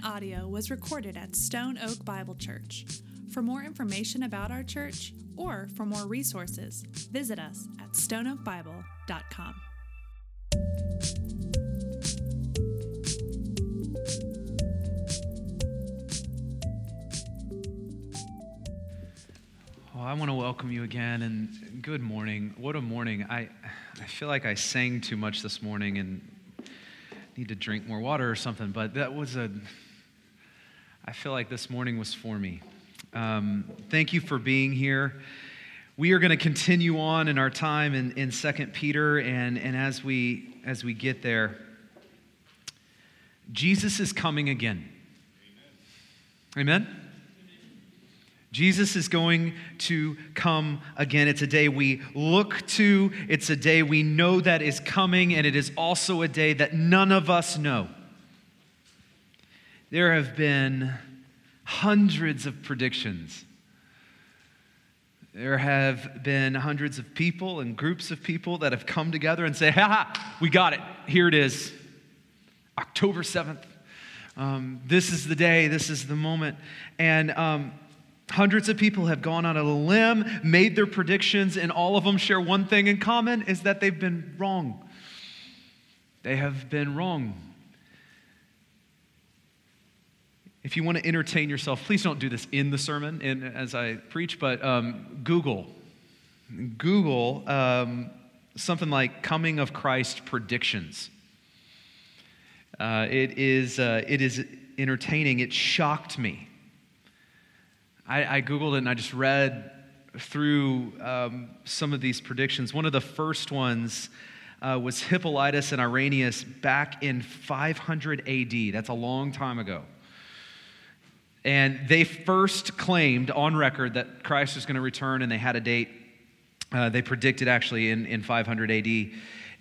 following audio was recorded at Stone Oak Bible Church. For more information about our church or for more resources, visit us at stoneoakbible.com. Well, I want to welcome you again and good morning. What a morning. I, I feel like I sang too much this morning and need to drink more water or something, but that was a, I feel like this morning was for me. Um, thank you for being here. We are going to continue on in our time in, in 2 Peter, and, and as, we, as we get there, Jesus is coming again. Amen? Amen? Jesus is going to come again. It's a day we look to, it's a day we know that is coming, and it is also a day that none of us know. There have been hundreds of predictions. There have been hundreds of people and groups of people that have come together and say, ha ha, we got it. Here it is. October 7th. Um, this is the day, this is the moment. And um, Hundreds of people have gone out on a limb, made their predictions, and all of them share one thing in common is that they've been wrong. They have been wrong. If you want to entertain yourself, please don't do this in the sermon in, as I preach, but um, Google. Google um, something like coming of Christ predictions. Uh, it, is, uh, it is entertaining. It shocked me I, I Googled it and I just read through um, some of these predictions. One of the first ones uh, was Hippolytus and Irenaeus back in 500 AD. That's a long time ago. And they first claimed on record that Christ was going to return, and they had a date. Uh, they predicted actually in, in 500 AD.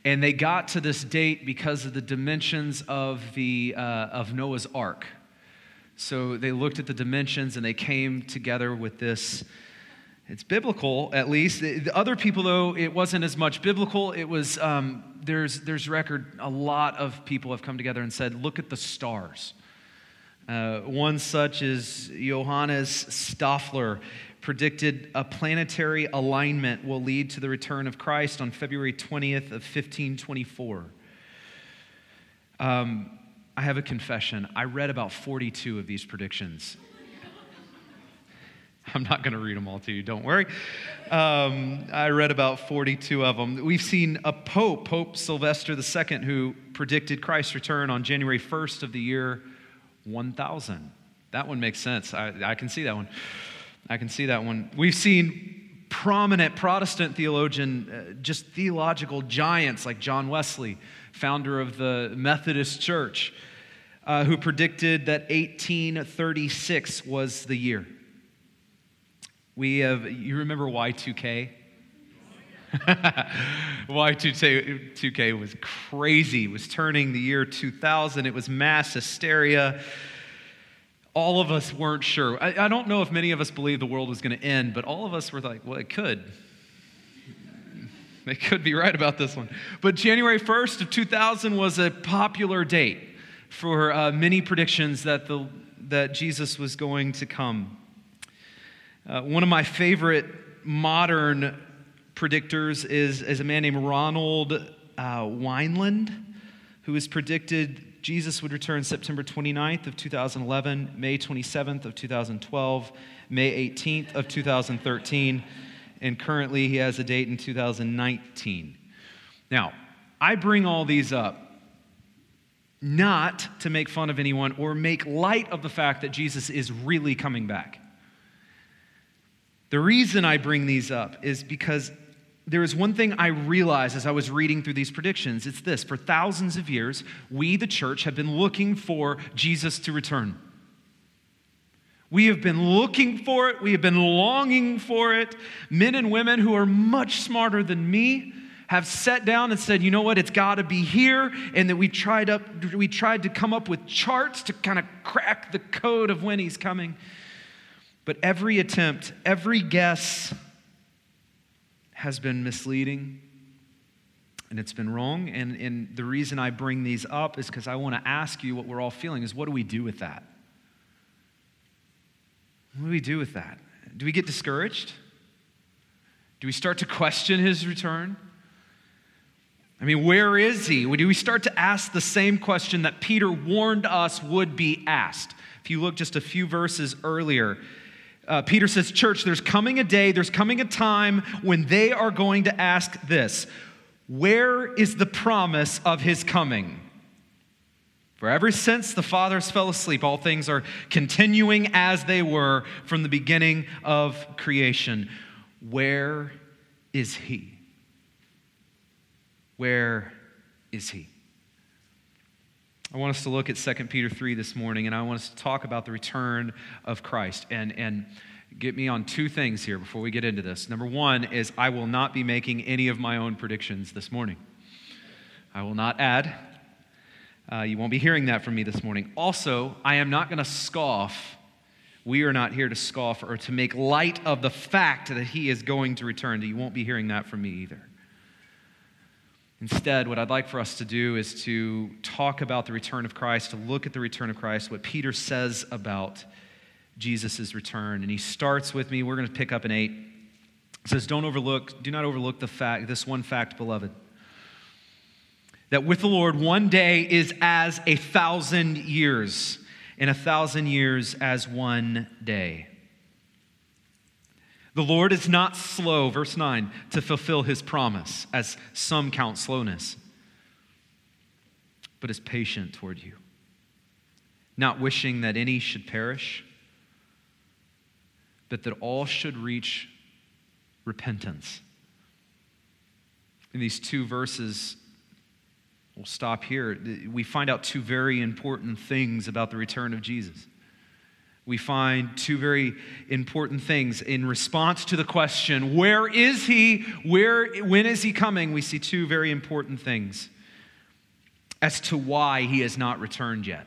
And they got to this date because of the dimensions of, the, uh, of Noah's ark. So they looked at the dimensions and they came together with this. It's biblical, at least. The other people, though, it wasn't as much biblical. It was, um, there's, there's record, a lot of people have come together and said, look at the stars. Uh, one such is Johannes Stoffler predicted a planetary alignment will lead to the return of Christ on February 20th of 1524. Um, I have a confession. I read about 42 of these predictions. I'm not going to read them all to you, don't worry. Um, I read about 42 of them. We've seen a pope, Pope Sylvester II, who predicted Christ's return on January 1st of the year 1000. That one makes sense. I, I can see that one. I can see that one. We've seen prominent Protestant theologian, uh, just theological giants like John Wesley, founder of the Methodist Church uh, who predicted that 1836 was the year. We have, you remember Y2K? Y2K was crazy. It was turning the year 2000. It was mass hysteria. All of us weren't sure. I, I don't know if many of us believed the world was going to end, but all of us were like, well, it could. They could be right about this one. But January 1st of 2000 was a popular date for uh, many predictions that, the, that Jesus was going to come. Uh, one of my favorite modern predictors is, is a man named Ronald uh, Weinland, who has predicted Jesus would return September 29th of 2011, May 27th of 2012, May 18th of 2013, and currently he has a date in 2019. Now, I bring all these up not to make fun of anyone or make light of the fact that Jesus is really coming back. The reason I bring these up is because there is one thing I realized as I was reading through these predictions. It's this for thousands of years, we, the church, have been looking for Jesus to return. We have been looking for it, we have been longing for it. Men and women who are much smarter than me have sat down and said, you know what, it's got to be here, and that we tried up, we tried to come up with charts to kind of crack the code of when he's coming. But every attempt, every guess has been misleading. and it's been wrong. And, and the reason I bring these up is because I want to ask you what we're all feeling is what do we do with that? What do we do with that? Do we get discouraged? Do we start to question his return? I mean, where is he? Do we start to ask the same question that Peter warned us would be asked? If you look just a few verses earlier, uh, Peter says, Church, there's coming a day, there's coming a time when they are going to ask this Where is the promise of his coming? For ever since the fathers fell asleep, all things are continuing as they were from the beginning of creation. Where is he? Where is he? I want us to look at 2 Peter 3 this morning, and I want us to talk about the return of Christ. And, and get me on two things here before we get into this. Number one is I will not be making any of my own predictions this morning. I will not add. Uh, you won't be hearing that from me this morning. Also, I am not going to scoff. We are not here to scoff or to make light of the fact that he is going to return. You won't be hearing that from me either. Instead, what I'd like for us to do is to talk about the return of Christ, to look at the return of Christ, what Peter says about Jesus' return. And he starts with me, we're going to pick up in 8. It says, Don't overlook, do not overlook the fact, this one fact, beloved, that with the Lord, one day is as a thousand years, and a thousand years as one day. The Lord is not slow, verse 9, to fulfill his promise, as some count slowness, but is patient toward you, not wishing that any should perish, but that all should reach repentance. In these two verses, we'll stop here. We find out two very important things about the return of Jesus we find two very important things. In response to the question, where is he? Where, when is he coming? We see two very important things as to why he has not returned yet.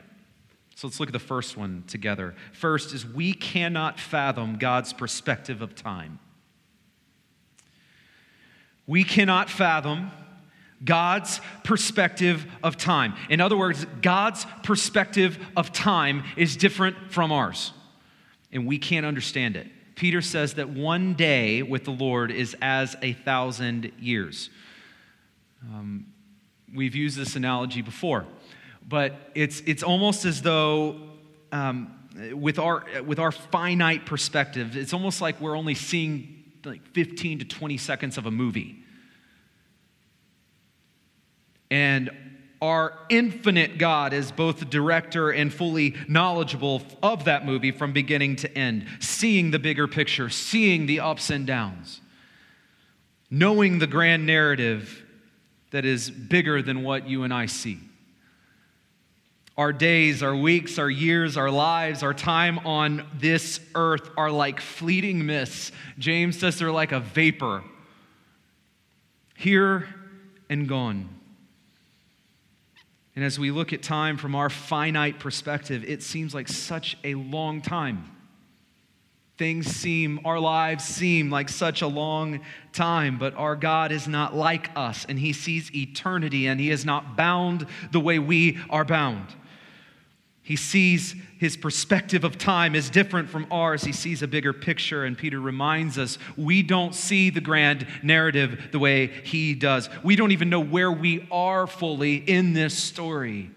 So let's look at the first one together. First is we cannot fathom God's perspective of time. We cannot fathom God's perspective of time. In other words, God's perspective of time is different from ours, and we can't understand it. Peter says that one day with the Lord is as a thousand years. Um, we've used this analogy before, but it's, it's almost as though um, with, our, with our finite perspective, it's almost like we're only seeing like 15 to 20 seconds of a movie and our infinite God is both the director and fully knowledgeable of that movie from beginning to end, seeing the bigger picture, seeing the ups and downs, knowing the grand narrative that is bigger than what you and I see. Our days, our weeks, our years, our lives, our time on this earth are like fleeting mists. James says they're like a vapor, here and gone. And as we look at time from our finite perspective, it seems like such a long time. Things seem, our lives seem like such a long time, but our God is not like us, and He sees eternity, and He is not bound the way we are bound. He sees his perspective of time is different from ours. He sees a bigger picture, and Peter reminds us we don't see the grand narrative the way he does. We don't even know where we are fully in this story.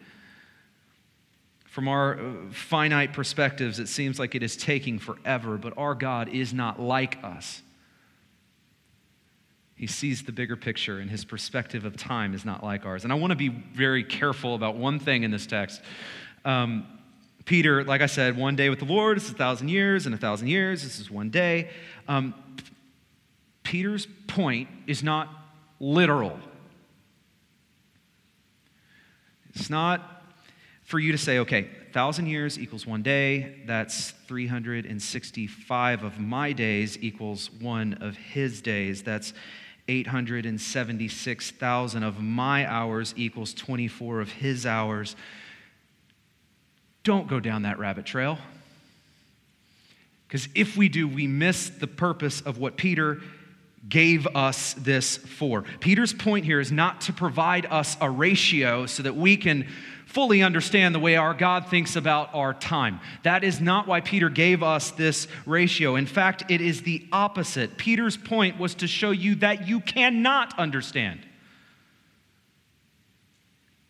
From our uh, finite perspectives, it seems like it is taking forever, but our God is not like us. He sees the bigger picture, and his perspective of time is not like ours. And I want to be very careful about one thing in this text. Um, Peter, like I said, one day with the Lord is a thousand years, and a thousand years, this is one day. Um, Peter's point is not literal. It's not for you to say, okay, a thousand years equals one day. That's 365 of my days equals one of his days. That's 876,000 of my hours equals 24 of his hours. Don't go down that rabbit trail. Because if we do, we miss the purpose of what Peter gave us this for. Peter's point here is not to provide us a ratio so that we can fully understand the way our God thinks about our time. That is not why Peter gave us this ratio. In fact, it is the opposite. Peter's point was to show you that you cannot understand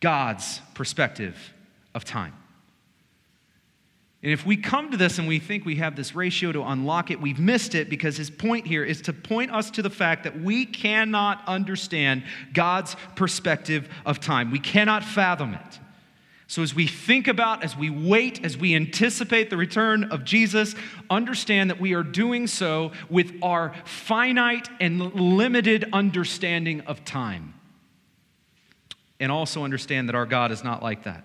God's perspective of time. And if we come to this and we think we have this ratio to unlock it, we've missed it because his point here is to point us to the fact that we cannot understand God's perspective of time. We cannot fathom it. So, as we think about, as we wait, as we anticipate the return of Jesus, understand that we are doing so with our finite and limited understanding of time. And also understand that our God is not like that.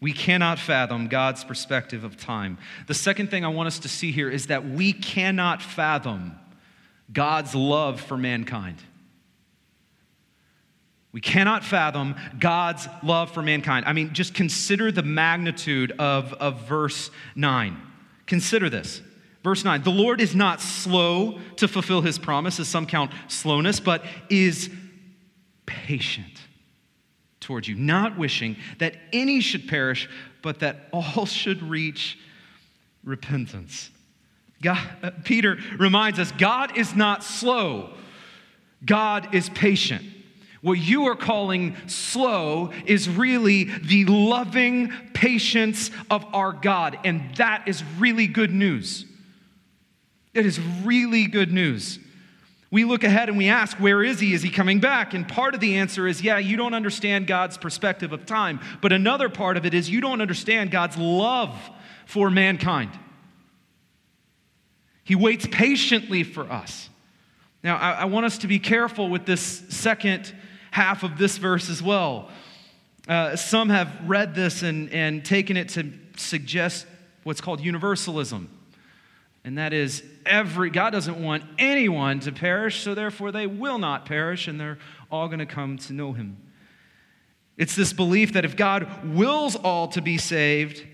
We cannot fathom God's perspective of time. The second thing I want us to see here is that we cannot fathom God's love for mankind. We cannot fathom God's love for mankind. I mean, just consider the magnitude of, of verse 9. Consider this. Verse 9 The Lord is not slow to fulfill his promise, as some count slowness, but is patient towards you, not wishing that any should perish, but that all should reach repentance. God, uh, Peter reminds us God is not slow, God is patient. What you are calling slow is really the loving patience of our God, and that is really good news. It is really good news. We look ahead and we ask, where is he? Is he coming back? And part of the answer is, yeah, you don't understand God's perspective of time. But another part of it is, you don't understand God's love for mankind. He waits patiently for us. Now, I, I want us to be careful with this second half of this verse as well. Uh, some have read this and, and taken it to suggest what's called universalism. And that is, every, God doesn't want anyone to perish, so therefore they will not perish, and they're all going to come to know Him. It's this belief that if God wills all to be saved,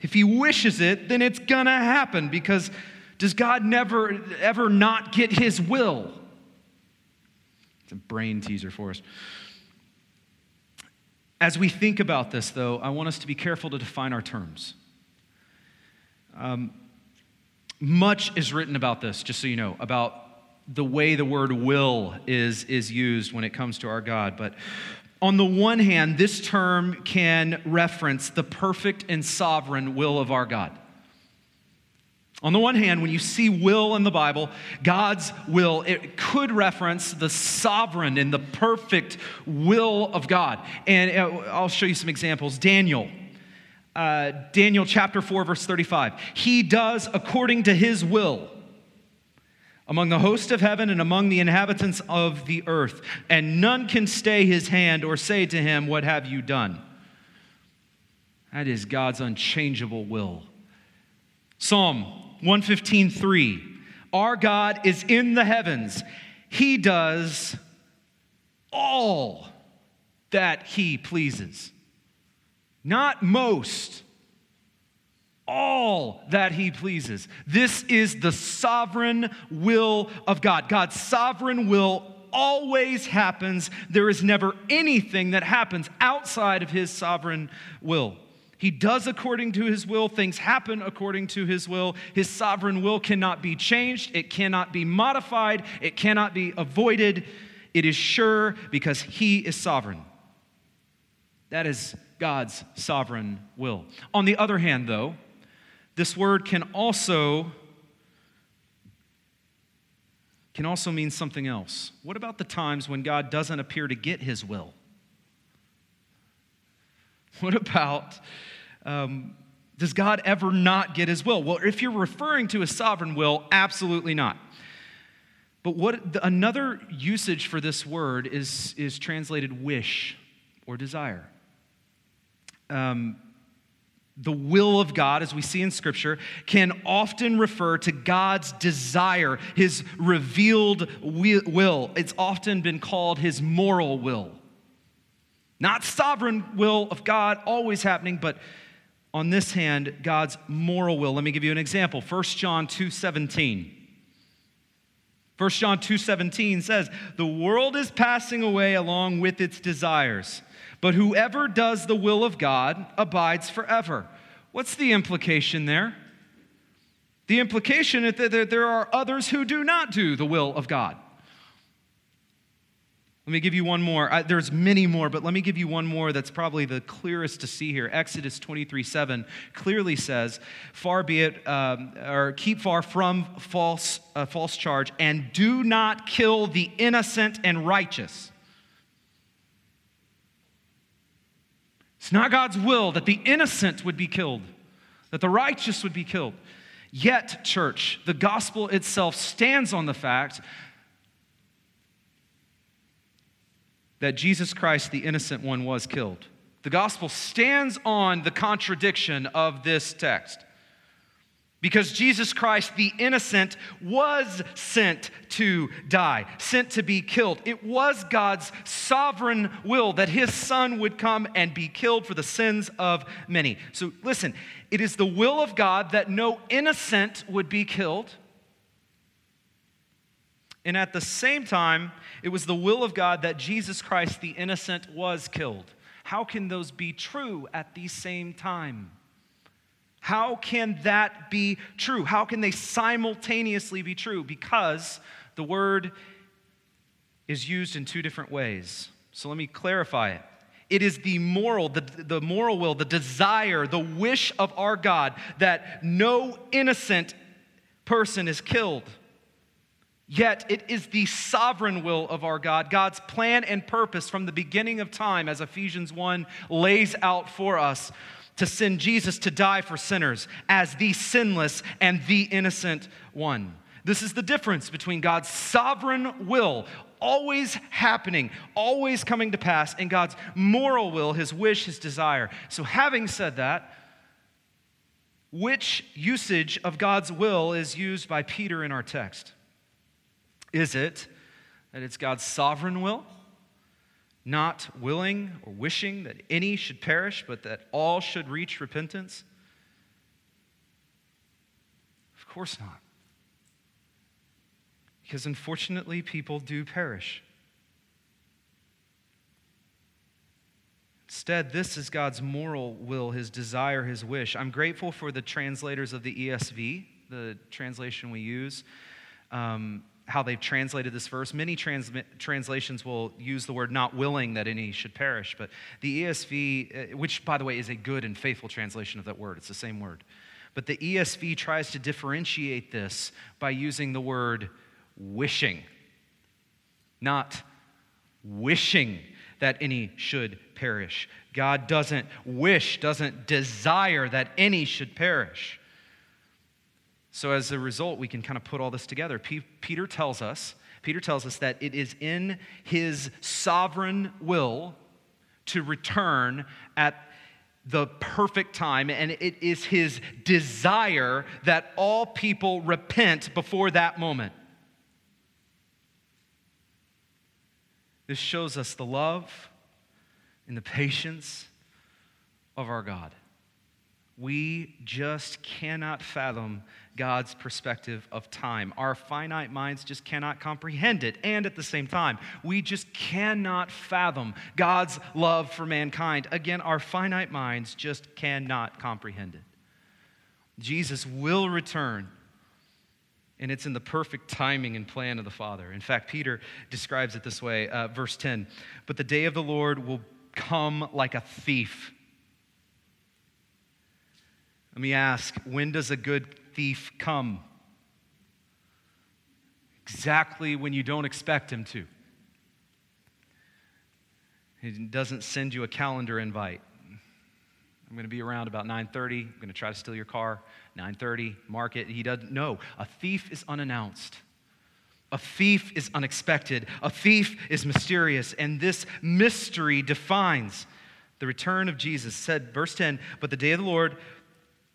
if He wishes it, then it's going to happen because does God never, ever not get His will? It's a brain teaser for us. As we think about this, though, I want us to be careful to define our terms. Um, much is written about this, just so you know, about the way the word will is, is used when it comes to our God. But on the one hand, this term can reference the perfect and sovereign will of our God. On the one hand, when you see will in the Bible, God's will, it could reference the sovereign and the perfect will of God. And uh, I'll show you some examples. Daniel uh, Daniel chapter 4, verse 35. He does according to his will among the host of heaven and among the inhabitants of the earth, and none can stay his hand or say to him, What have you done? That is God's unchangeable will. Psalm 115:3 Our God is in the heavens, he does all that he pleases not most, all that he pleases. This is the sovereign will of God. God's sovereign will always happens. There is never anything that happens outside of his sovereign will. He does according to his will. Things happen according to his will. His sovereign will cannot be changed, it cannot be modified, it cannot be avoided. It is sure because he is sovereign. That is God's sovereign will. On the other hand, though, this word can also can also mean something else. What about the times when God doesn't appear to get his will? What about, um, does God ever not get his will? Well, if you're referring to his sovereign will, absolutely not. But what the, another usage for this word is, is translated wish or desire um, the will of God, as we see in Scripture, can often refer to God's desire, his revealed will. It's often been called his moral will. Not sovereign will of God always happening, but on this hand, God's moral will. Let me give you an example. 1 John 2 17. 1 John 2:17 says, "The world is passing away along with its desires, but whoever does the will of God abides forever." What's the implication there? The implication is that there are others who do not do the will of God. Let me give you one more. I, there's many more, but let me give you one more that's probably the clearest to see here. Exodus 23 7 clearly says, Far be it, um, or keep far from false, uh, false charge, and do not kill the innocent and righteous. It's not God's will that the innocent would be killed, that the righteous would be killed. Yet, church, the gospel itself stands on the fact that Jesus Christ, the innocent one, was killed. The gospel stands on the contradiction of this text. Because Jesus Christ, the innocent, was sent to die, sent to be killed. It was God's sovereign will that his son would come and be killed for the sins of many. So listen, it is the will of God that no innocent would be killed. And at the same time, it was the will of God that Jesus Christ, the innocent, was killed. How can those be true at the same time? How can that be true? How can they simultaneously be true? Because the word is used in two different ways. So let me clarify it. It is the moral, the, the moral will, the desire, the wish of our God that no innocent person is killed. Yet it is the sovereign will of our God, God's plan and purpose from the beginning of time, as Ephesians 1 lays out for us, to send Jesus to die for sinners as the sinless and the innocent one. This is the difference between God's sovereign will, always happening, always coming to pass, and God's moral will, his wish, his desire. So, having said that, which usage of God's will is used by Peter in our text? Is it that it's God's sovereign will, not willing or wishing that any should perish, but that all should reach repentance? Of course not. Because unfortunately, people do perish. Instead, this is God's moral will, his desire, his wish. I'm grateful for the translators of the ESV, the translation we use. Um, how they've translated this verse. Many trans- translations will use the word not willing that any should perish, but the ESV, uh, which by the way is a good and faithful translation of that word, it's the same word. But the ESV tries to differentiate this by using the word wishing, not wishing that any should perish. God doesn't wish, doesn't desire that any should perish. So as a result, we can kind of put all this together. P- Peter tells us, Peter tells us that it is in his sovereign will to return at the perfect time, and it is his desire that all people repent before that moment. This shows us the love and the patience of our God. We just cannot fathom God's perspective of time. Our finite minds just cannot comprehend it. And at the same time, we just cannot fathom God's love for mankind. Again, our finite minds just cannot comprehend it. Jesus will return, and it's in the perfect timing and plan of the Father. In fact, Peter describes it this way, uh, verse 10 But the day of the Lord will come like a thief. Let me ask when does a good thief come? Exactly when you don't expect him to. He doesn't send you a calendar invite. I'm going to be around about 9:30. I'm going to try to steal your car. 9:30, mark it. He doesn't know. A thief is unannounced. A thief is unexpected. A thief is mysterious, and this mystery defines the return of Jesus. Said verse 10, "But the day of the Lord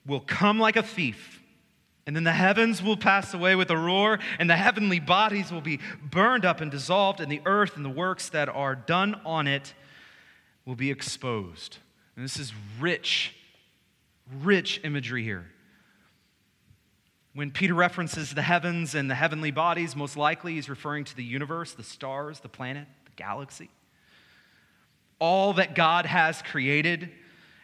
will come like a thief. And then the heavens will pass away with a roar, and the heavenly bodies will be burned up and dissolved, and the earth and the works that are done on it will be exposed. And this is rich, rich imagery here. When Peter references the heavens and the heavenly bodies, most likely he's referring to the universe, the stars, the planet, the galaxy. All that God has created.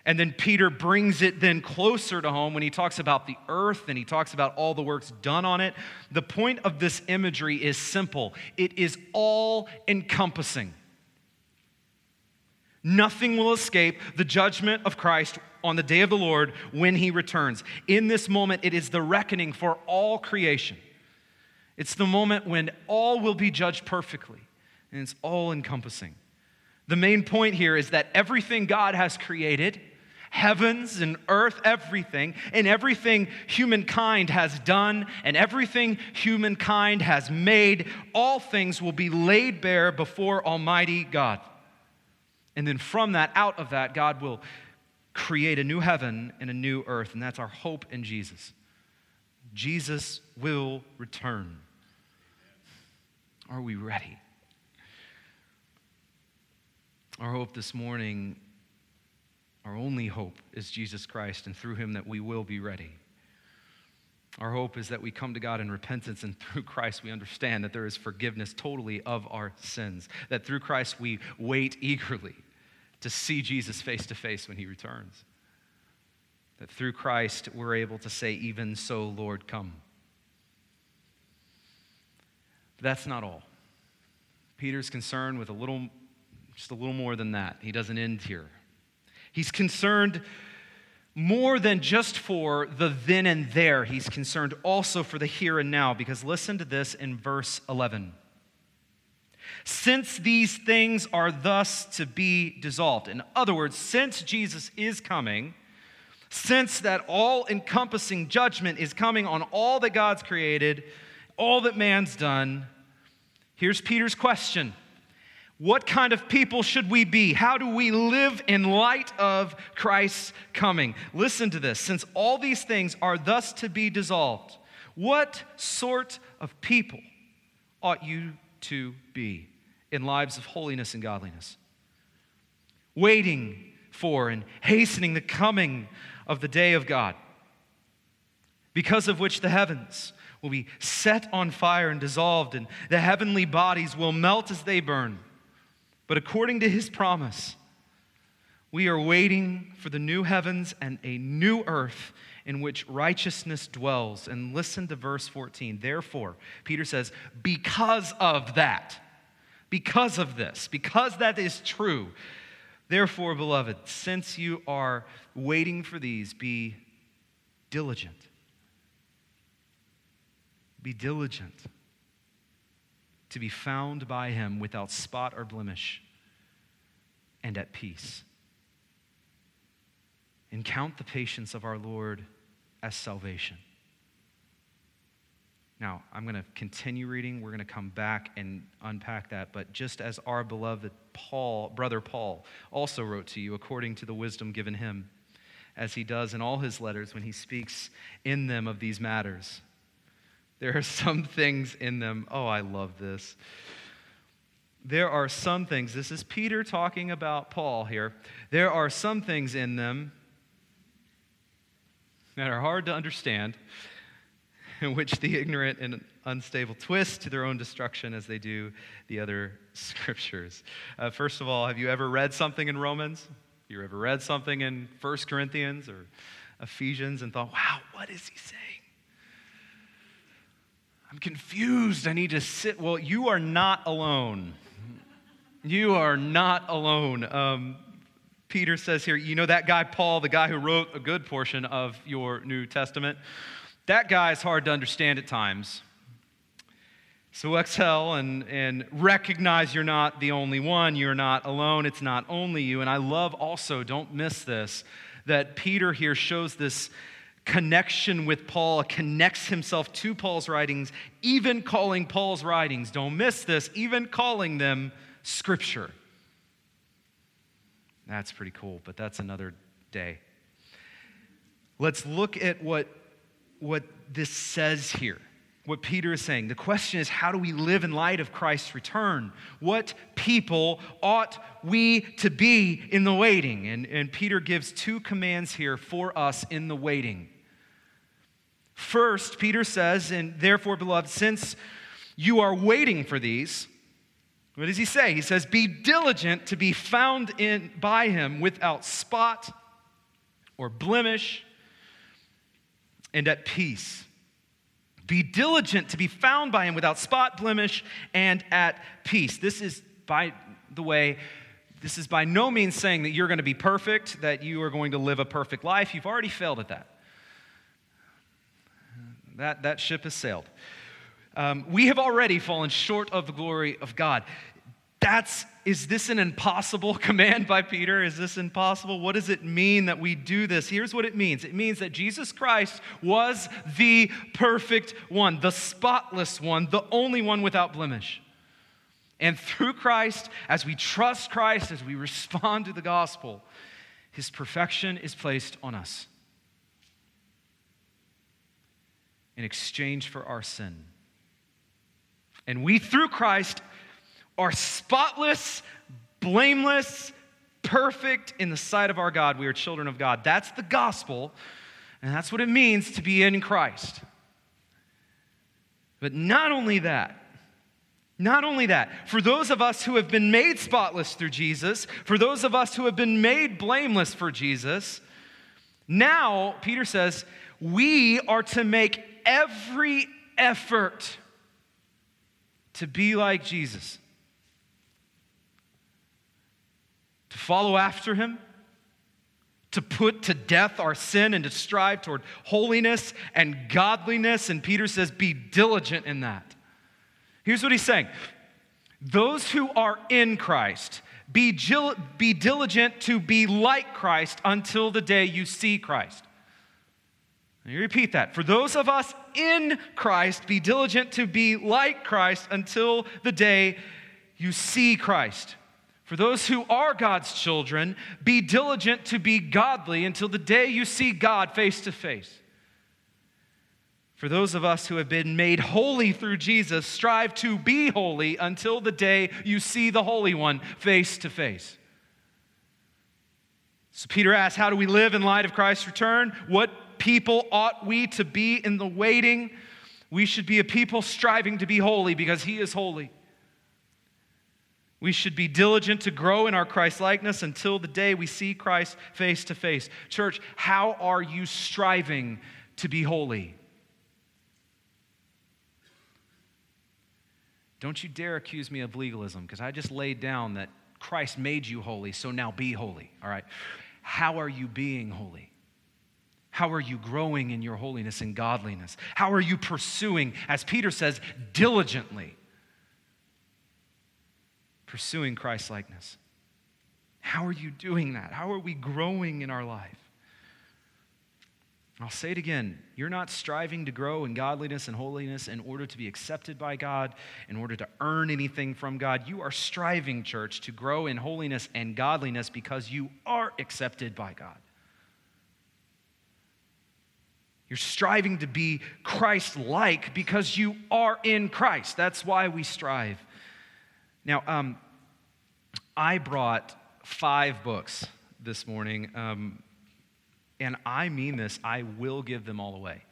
And then Peter brings it then closer to home when he talks about the earth and he talks about all the works done on it. The point of this imagery is simple it is all encompassing. Nothing will escape the judgment of Christ on the day of the Lord when he returns. In this moment, it is the reckoning for all creation. It's the moment when all will be judged perfectly, and it's all encompassing. The main point here is that everything God has created, heavens and earth, everything, and everything humankind has done, and everything humankind has made, all things will be laid bare before Almighty God. And then from that, out of that, God will create a new heaven and a new earth, and that's our hope in Jesus. Jesus will return. Are we ready? Our hope this morning, our only hope is Jesus Christ, and through him that we will be ready. Our hope is that we come to God in repentance, and through Christ we understand that there is forgiveness totally of our sins. That through Christ we wait eagerly to see Jesus face to face when he returns. That through Christ we're able to say, Even so, Lord, come. But that's not all. Peter's concerned with a little, just a little more than that. He doesn't end here. He's concerned more than just for the then and there, he's concerned also for the here and now, because listen to this in verse 11. Since these things are thus to be dissolved. In other words, since Jesus is coming, since that all encompassing judgment is coming on all that God's created, all that man's done, here's Peter's question What kind of people should we be? How do we live in light of Christ's coming? Listen to this. Since all these things are thus to be dissolved, what sort of people ought you to be in lives of holiness and godliness? Waiting for and hastening the coming of the day of God, because of which the heavens will be set on fire and dissolved, and the heavenly bodies will melt as they burn. But according to his promise, we are waiting for the new heavens and a new earth in which righteousness dwells. And listen to verse 14. Therefore, Peter says, because of that, because of this, because that is true, therefore, beloved, since you are waiting for these, be diligent. Be diligent to be found by him without spot or blemish and at peace. And count the patience of our Lord as salvation. Now, I'm going to continue reading. We're going to come back and unpack that. But just as our beloved Paul, brother Paul, also wrote to you according to the wisdom given him, as he does in all his letters when he speaks in them of these matters. There are some things in them. Oh, I love this. There are some things, this is Peter talking about Paul here. There are some things in them that are hard to understand, in which the ignorant and unstable twist to their own destruction as they do the other scriptures. Uh, first of all, have you ever read something in Romans? You ever read something in 1 Corinthians or Ephesians and thought, wow, what is he saying? I'm confused. I need to sit. Well, you are not alone. You are not alone. Um, Peter says here, you know that guy, Paul, the guy who wrote a good portion of your New Testament? That guy is hard to understand at times. So exhale and, and recognize you're not the only one. You're not alone. It's not only you. And I love also, don't miss this, that Peter here shows this connection with Paul, connects himself to Paul's writings, even calling Paul's writings, don't miss this, even calling them scripture. That's pretty cool, but that's another day. Let's look at what, what this says here what Peter is saying. The question is, how do we live in light of Christ's return? What people ought we to be in the waiting? And, and Peter gives two commands here for us in the waiting. First, Peter says, and therefore, beloved, since you are waiting for these, what does he say? He says, Be diligent to be found in, by him without spot or blemish and at peace. Be diligent to be found by him without spot, blemish, and at peace. This is, by the way, this is by no means saying that you're going to be perfect, that you are going to live a perfect life. You've already failed at that. That, that ship has sailed. Um, we have already fallen short of the glory of God. That's, is this an impossible command by Peter? Is this impossible? What does it mean that we do this? Here's what it means it means that Jesus Christ was the perfect one, the spotless one, the only one without blemish. And through Christ, as we trust Christ, as we respond to the gospel, his perfection is placed on us in exchange for our sin. And we, through Christ, are spotless, blameless, perfect in the sight of our God. We are children of God. That's the gospel, and that's what it means to be in Christ. But not only that, not only that, for those of us who have been made spotless through Jesus, for those of us who have been made blameless for Jesus, now, Peter says, we are to make every effort to be like Jesus, to follow after him, to put to death our sin and to strive toward holiness and godliness. And Peter says, be diligent in that. Here's what he's saying those who are in Christ, be, be diligent to be like Christ until the day you see Christ. Let me repeat that. For those of us in Christ, be diligent to be like Christ until the day you see Christ. For those who are God's children, be diligent to be godly until the day you see God face to face. For those of us who have been made holy through Jesus, strive to be holy until the day you see the Holy One face to face. So Peter asks, How do we live in light of Christ's return? What people ought we to be in the waiting? We should be a people striving to be holy because He is holy. We should be diligent to grow in our Christ likeness until the day we see Christ face to face. Church, how are you striving to be holy? Don't you dare accuse me of legalism because I just laid down that Christ made you holy, so now be holy, all right? How are you being holy? How are you growing in your holiness and godliness? How are you pursuing, as Peter says, diligently pursuing Christ likeness? How are you doing that? How are we growing in our life? I'll say it again. You're not striving to grow in godliness and holiness in order to be accepted by God, in order to earn anything from God. You are striving, church, to grow in holiness and godliness because you are accepted by God. You're striving to be Christ like because you are in Christ. That's why we strive. Now, um, I brought five books this morning, um, and I mean this, I will give them all away.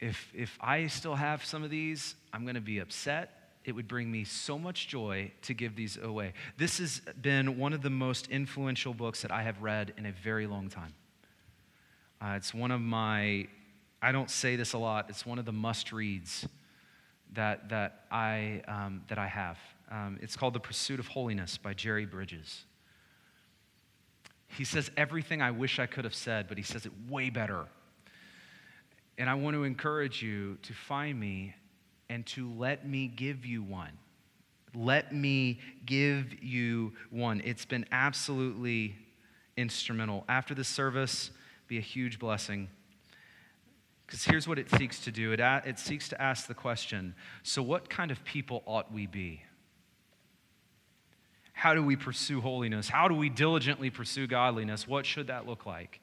If, if I still have some of these, I'm going to be upset. It would bring me so much joy to give these away. This has been one of the most influential books that I have read in a very long time. Uh, it's one of my, I don't say this a lot, it's one of the must reads that, that, I, um, that I have. Um, it's called The Pursuit of Holiness by Jerry Bridges. He says everything I wish I could have said, but he says it way better. And I want to encourage you to find me and to let me give you one. Let me give you one. It's been absolutely instrumental. After the service, be a huge blessing. Because here's what it seeks to do it, it seeks to ask the question so, what kind of people ought we be? How do we pursue holiness? How do we diligently pursue godliness? What should that look like?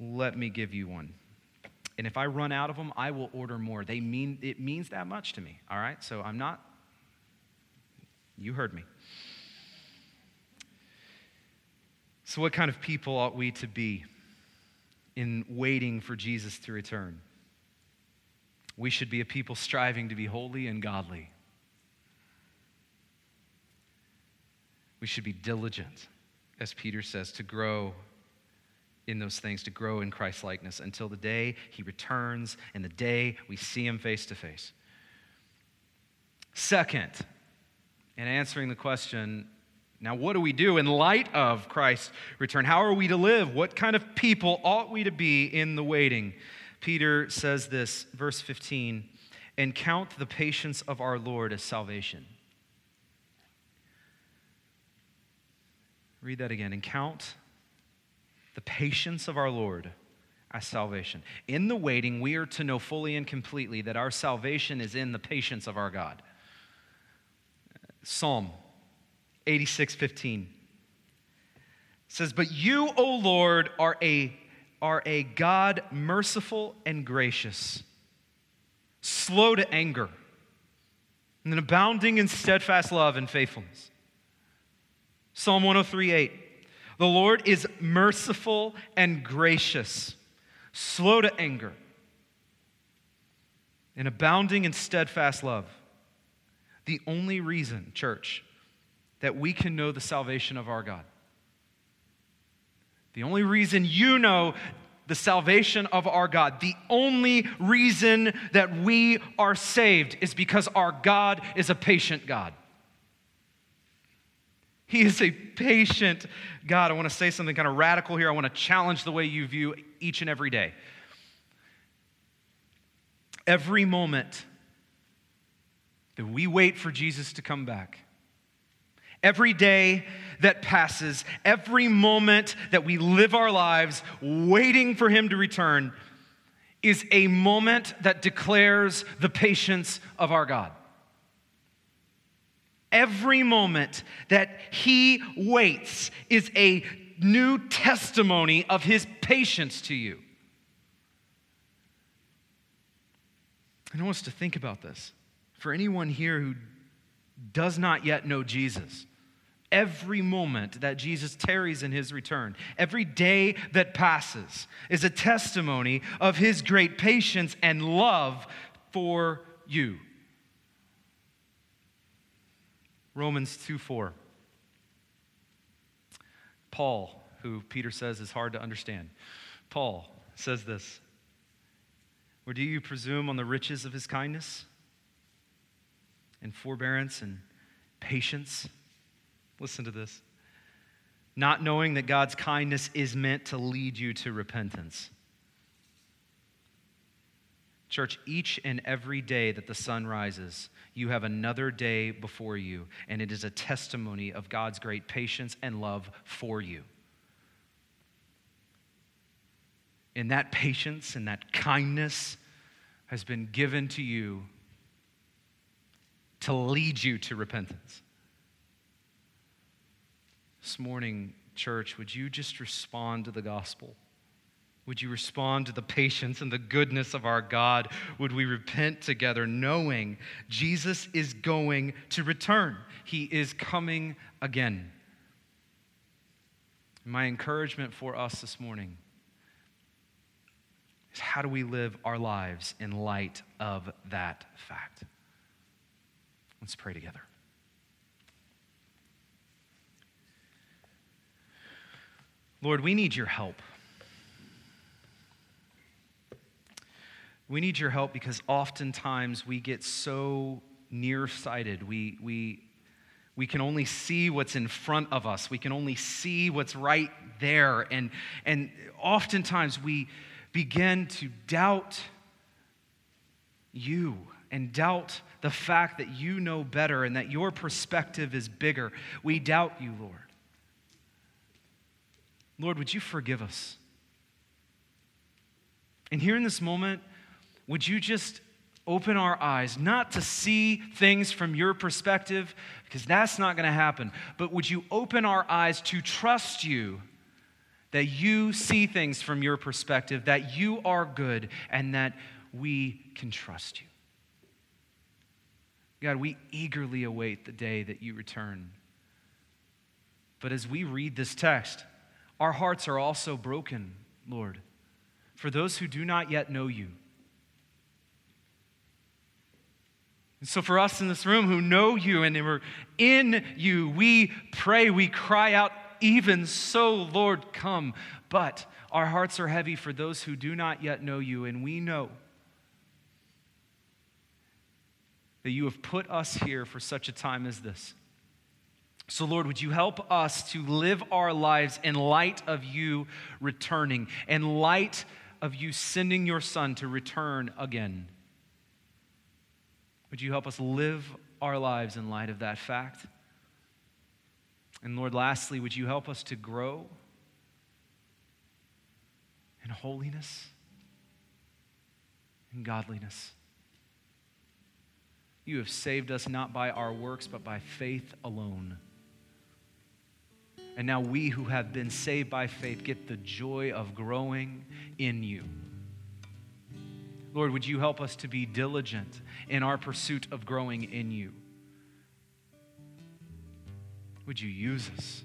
Let me give you one. And if I run out of them, I will order more. They mean it means that much to me. All right? So I'm not you heard me. So, what kind of people ought we to be? in waiting for Jesus to return. We should be a people striving to be holy and godly. We should be diligent, as Peter says, to grow in those things, to grow in Christ likeness until the day he returns and the day we see him face to face. Second, in answering the question, now what do we do in light of Christ's return? How are we to live? What kind of people ought we to be in the waiting? Peter says this, verse 15, and count the patience of our Lord as salvation. Read that again. And count the patience of our Lord as salvation. In the waiting, we are to know fully and completely that our salvation is in the patience of our God. Psalm 86 15 says, But you, O Lord, are a, are a God merciful and gracious, slow to anger, and abounding in steadfast love and faithfulness. Psalm 103 8. The Lord is merciful and gracious, slow to anger, and abounding in steadfast love. The only reason, church, that we can know the salvation of our God, the only reason you know the salvation of our God, the only reason that we are saved is because our God is a patient God. He is a patient God. I want to say something kind of radical here. I want to challenge the way you view each and every day. Every moment that we wait for Jesus to come back, every day that passes, every moment that we live our lives waiting for Him to return, is a moment that declares the patience of our God every moment that he waits is a new testimony of his patience to you. I want us to think about this. For anyone here who does not yet know Jesus, every moment that Jesus tarries in his return, every day that passes, is a testimony of his great patience and love for you. Romans 2 4. Paul, who Peter says is hard to understand, Paul says this Or do you presume on the riches of his kindness and forbearance and patience? Listen to this. Not knowing that God's kindness is meant to lead you to repentance. Church, each and every day that the sun rises, you have another day before you, and it is a testimony of God's great patience and love for you. And that patience and that kindness has been given to you to lead you to repentance. This morning, church, would you just respond to the gospel? Would you respond to the patience and the goodness of our God? Would we repent together knowing Jesus is going to return? He is coming again. My encouragement for us this morning is how do we live our lives in light of that fact? Let's pray together. Lord, we need your help. We need your help because oftentimes we get so nearsighted. We, we, we can only see what's in front of us, we can only see what's right there. And, and oftentimes we begin to doubt you and doubt the fact that you know better and that your perspective is bigger. We doubt you, Lord. Lord, would you forgive us? And here in this moment, would you just open our eyes, not to see things from your perspective, because that's not going to happen, but would you open our eyes to trust you that you see things from your perspective, that you are good, and that we can trust you? God, we eagerly await the day that you return. But as we read this text, our hearts are also broken, Lord. for those who do not yet know you. And so, for us in this room who know you and we're in you, we pray, we cry out, even so, Lord, come. But our hearts are heavy for those who do not yet know you, and we know that you have put us here for such a time as this. So, Lord, would you help us to live our lives in light of you returning, in light of you sending your Son to return again? Would you help us live our lives in light of that fact? And Lord, lastly, would you help us to grow in holiness and godliness? You have saved us not by our works, but by faith alone. And now we who have been saved by faith get the joy of growing in you. Lord, would you help us to be diligent in our pursuit of growing in you? Would you use us?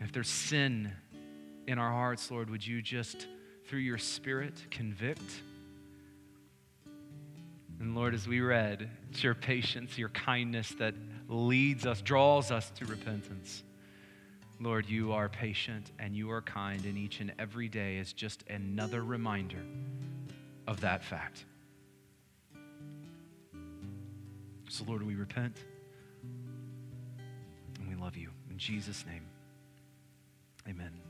If there's sin in our hearts, Lord, would you just, through your Spirit, convict? And Lord, as we read, it's your patience, your kindness that leads us, draws us to repentance. Lord, you are patient and you are kind, and each and every day is just another reminder of that fact. So, Lord, we repent and we love you. In Jesus' name, amen.